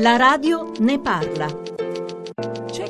La radio ne parla.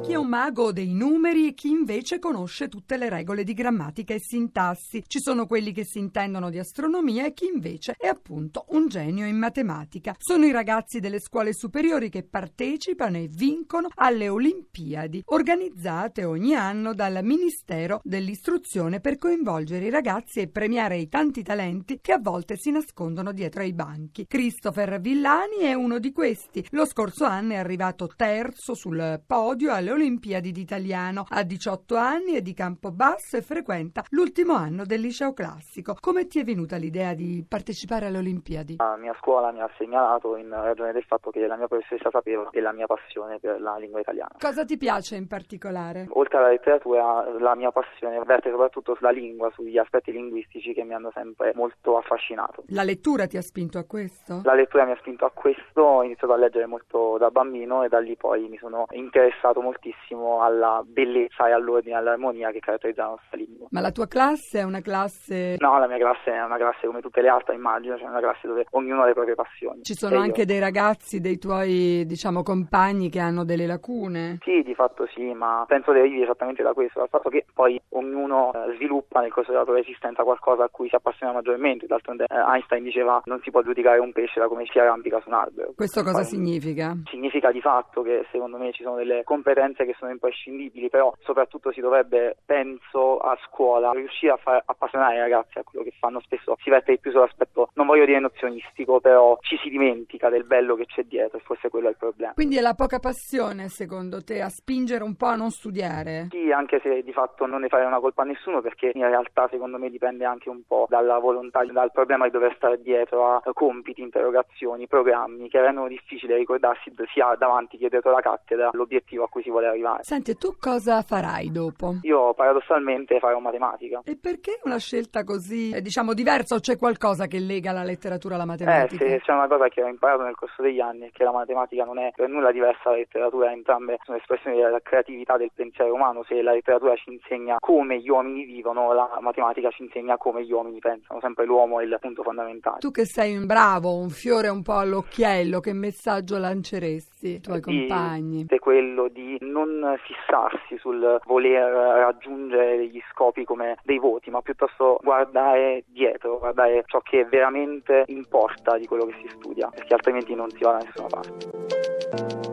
Chi è un mago dei numeri e chi invece conosce tutte le regole di grammatica e sintassi. Ci sono quelli che si intendono di astronomia e chi invece è appunto un genio in matematica. Sono i ragazzi delle scuole superiori che partecipano e vincono alle Olimpiadi, organizzate ogni anno dal Ministero dell'Istruzione per coinvolgere i ragazzi e premiare i tanti talenti che a volte si nascondono dietro ai banchi. Christopher Villani è uno di questi. Lo scorso anno è arrivato terzo sul podio alle Olimpiadi d'italiano. Ha 18 anni, è di Campobasso e frequenta l'ultimo anno del liceo classico. Come ti è venuta l'idea di partecipare alle Olimpiadi? La mia scuola mi ha segnalato in ragione del fatto che la mia professoressa sapeva della mia passione per la lingua italiana. Cosa ti piace in particolare? Oltre alla letteratura, la mia passione verte soprattutto sulla lingua, sugli aspetti linguistici che mi hanno sempre molto affascinato. La lettura ti ha spinto a questo? La lettura mi ha spinto a questo, ho iniziato a leggere molto da bambino e da lì poi mi sono interessato moltissimo alla bellezza e all'ordine e all'armonia che caratterizza la nostra lingua. Ma la tua classe è una classe... No, la mia classe è una classe come tutte le altre, immagino, cioè una classe dove ognuno ha le proprie passioni. Ci sono E anche io- dei ragazzi, dei tuoi, diciamo, compagni che hanno delle lacune? Sì, di fatto sì, ma penso derivi esattamente da questo, dal fatto che poi ognuno eh, sviluppa nel corso della propria esistenza qualcosa a cui si appassiona maggiormente. D'altronde eh, Einstein diceva non si può giudicare un pesce da come si arrampica su un albero. Questo cosa Poi- significa? Significa di fatto che secondo me ci sono delle competenze che sono imprescindibili, però soprattutto si dovrebbe, penso, a scuola riuscire a far appassionare i ragazzi a quello che fanno. Spesso si verte di più sull'aspetto, non voglio dire nozionistico, però ci si dimentica del bello che c'è dietro e forse quello è il problema. Quindi è la poca passione, secondo te, a spingere un po' a non studiare? Sì, anche se di fatto non ne fare una colpa a nessuno, perché in realtà secondo me dipende anche un po' dalla volontà, dal problema di dover stare dietro a compiti, interrogazioni, programmi che rendono difficile ricordarsi sia davanti che dietro la cattedra l'obiettivo a cui si vuole arrivare. Senti, tu cosa farai dopo? Io paradossalmente farò matematica. E perché una scelta così, eh, diciamo, diversa o c'è qualcosa che lega la letteratura alla Eh, matematica? se c'è una cosa che ho imparato nel corso degli anni è che la matematica non è per nulla diversa dalla letteratura, entrambe sono espressioni della creatività del pensiero umano. Se la letteratura ci insegna come gli uomini vivono, la matematica ci insegna come gli uomini pensano. Sempre l'uomo è il punto fondamentale. Tu che sei un bravo, un fiore un po' all'occhiello, che messaggio lanceresti ai tuoi Di- compagni? È quello di non fissarsi sul voler raggiungere degli scopi come dei voti, ma piuttosto guardare dietro, guardare ciò che veramente importa di quello che si studia, perché altrimenti non si va da nessuna parte.